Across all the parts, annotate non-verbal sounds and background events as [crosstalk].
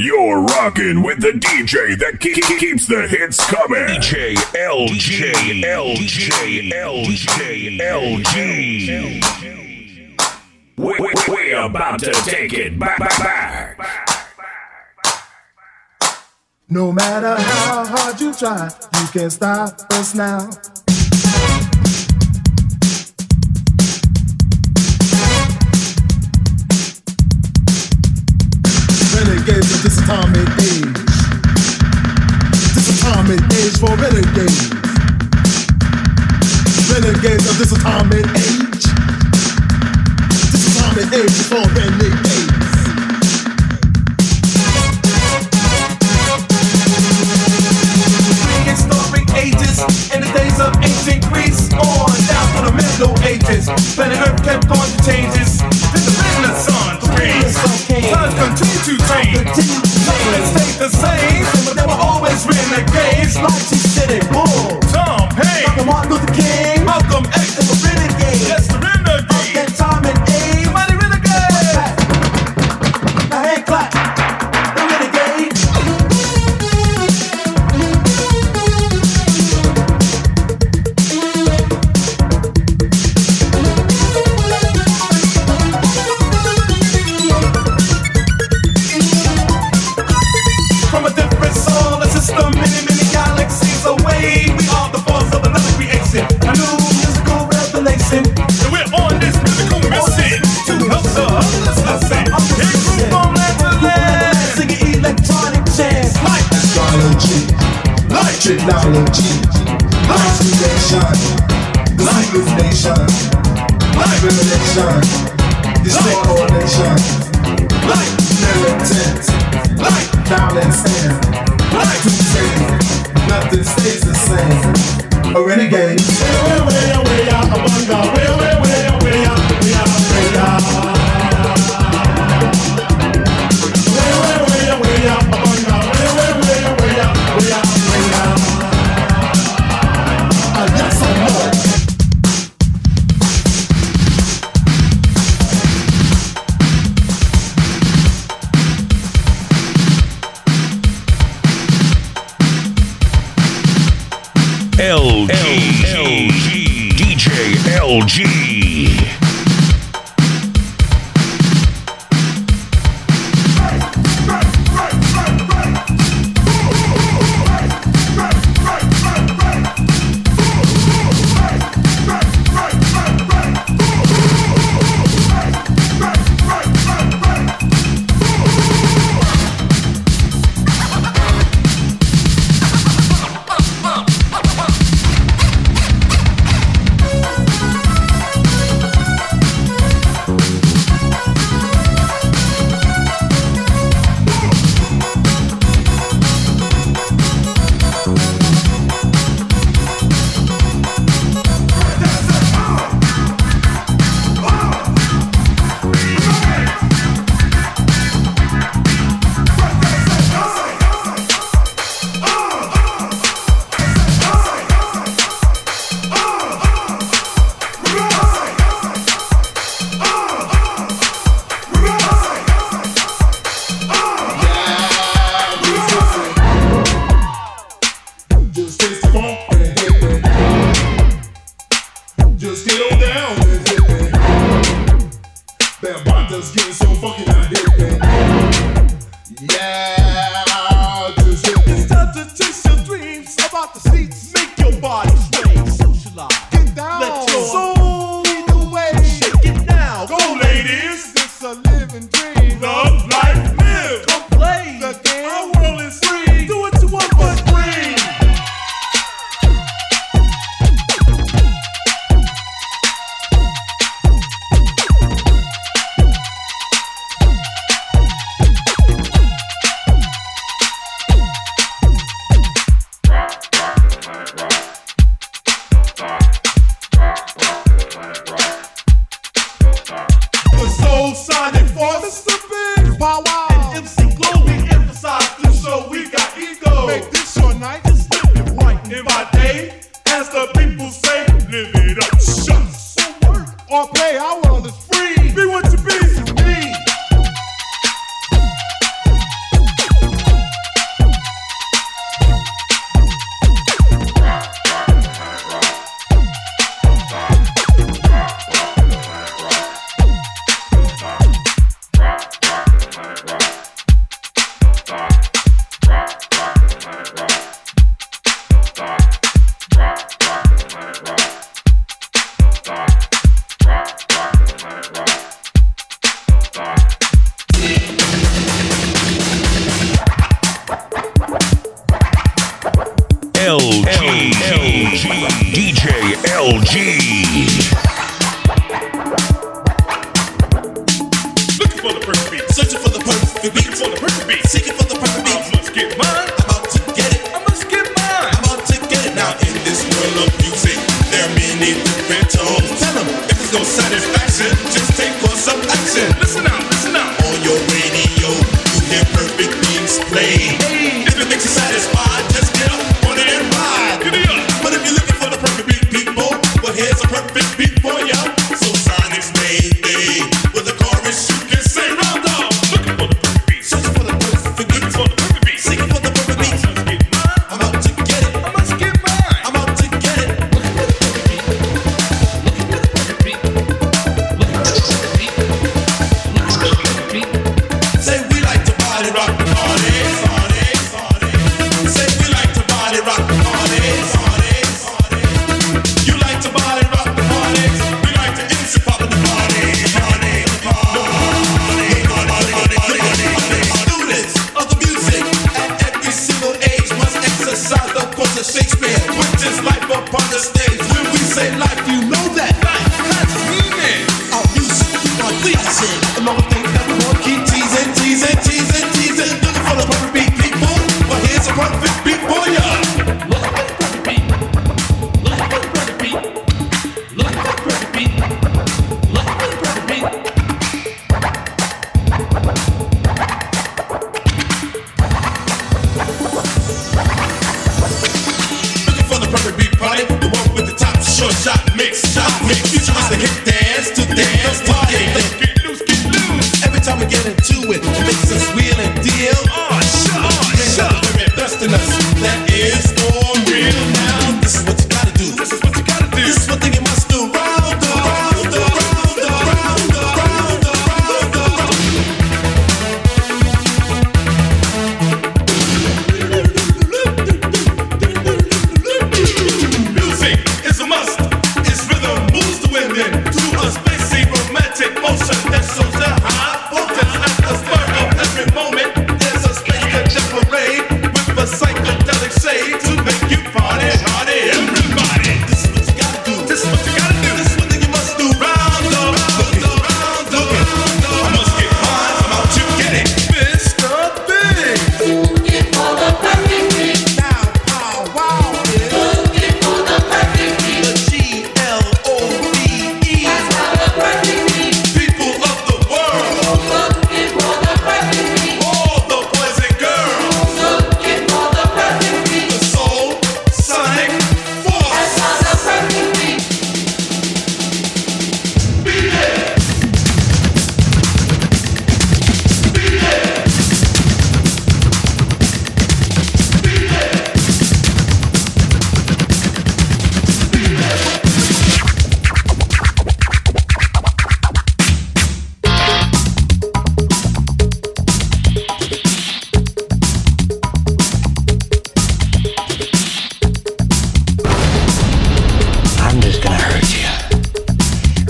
You're rocking with the DJ that ke- ke- keeps the hits coming. DJ LG, LG, LG, LG. We, we, we about to take it back, back, back. No matter how hard you try, you can't stop us now. Renegades. Renegades of this atomic age. This atomic age for renegades. Prehistoric ages in the days of ancient Greece on down to the Middle Ages. Planet Earth kept to changes. Then the Renaissance came. Times continue to change. Nothing stayed the same, but there were always renegades like Stays the same. A renegade. live it up. Shut up, or play our LG. LG. DJ LG.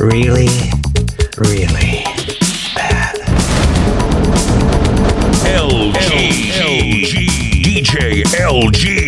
really, really bad. LG, LG, DJ LG.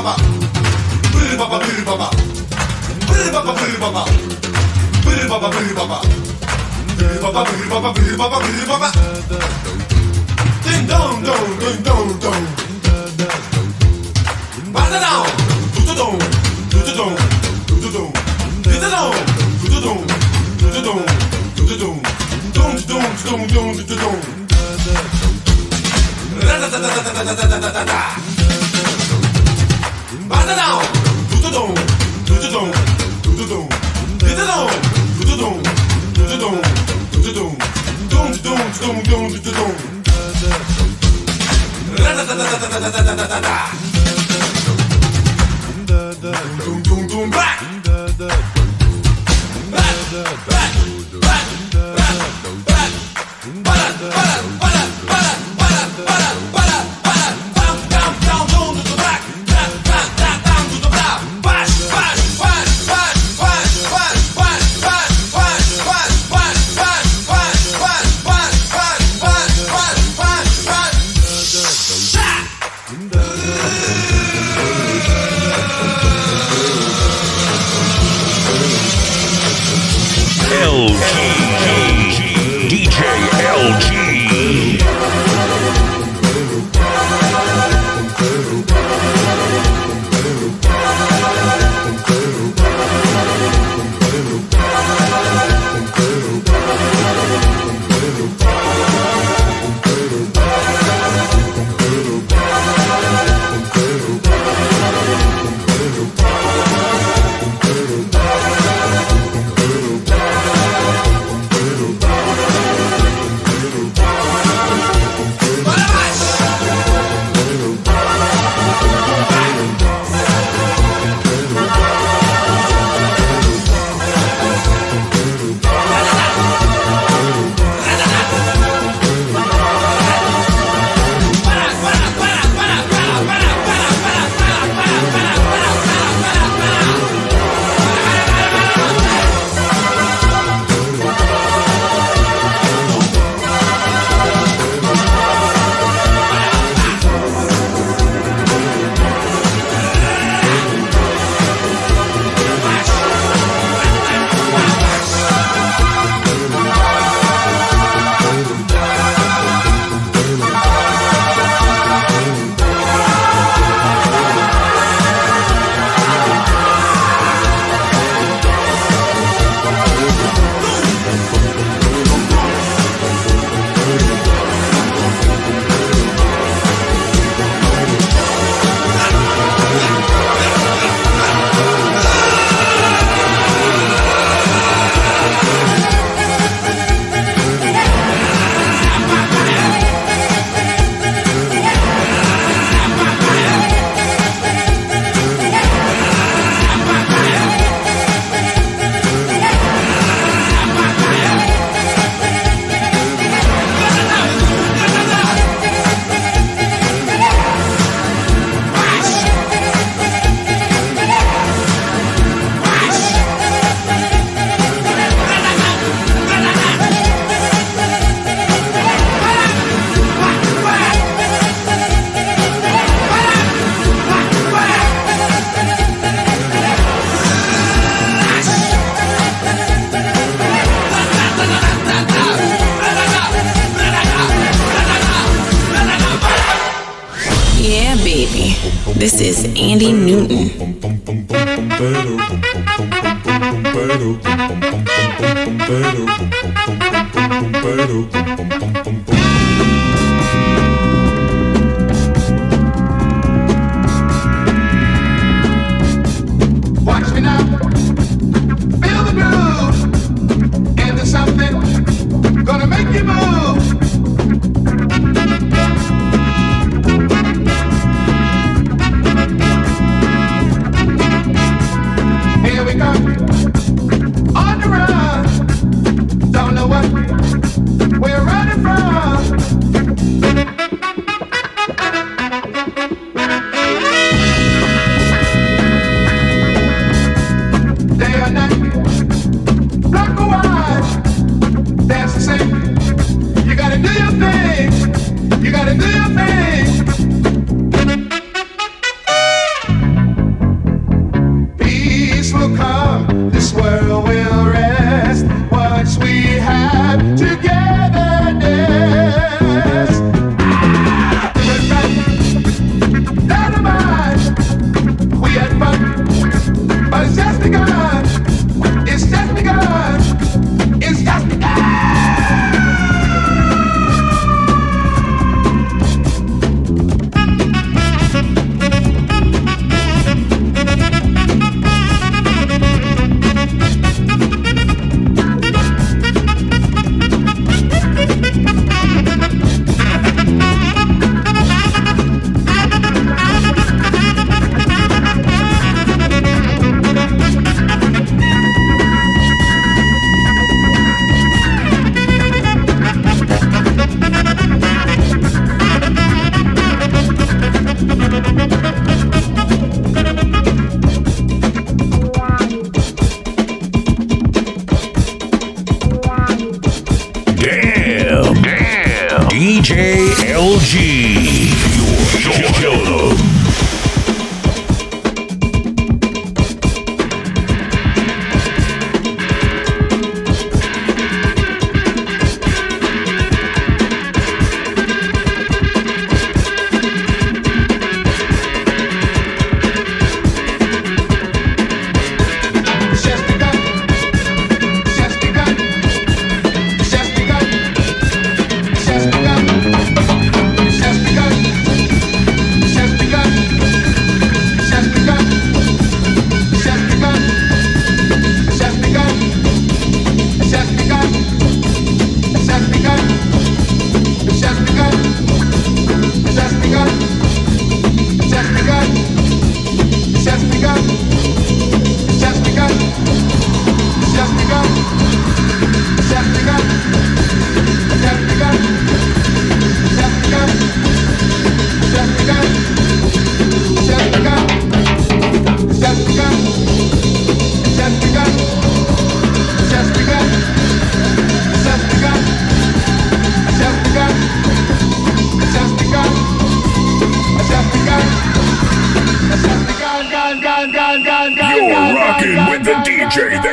baba, bır baba bır baba, bır baba bır baba, bır baba bır baba, bır baba bır baba bır baba bır baba. Ding dong dong ding dong dong, bada dong, tutu dong, tutu dong, tutu dong, tutu dong, tutu dong, tutu dong, tutu dong, dong dong dong dong dong dong. Da da da da da da da da da da. Bananão, tutudum, tutudum, tutudum, tutudum, tutudum, tutudum, tutudum, dum dum dum dum tutudum. Dum dum dum back. Back, back, back. Andy Newton.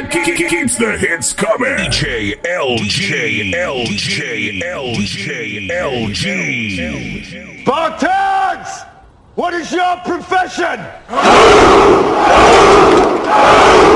keeps the hits coming. DJ LG, LG, LG, LG. Bartags! What is your profession? [laughs]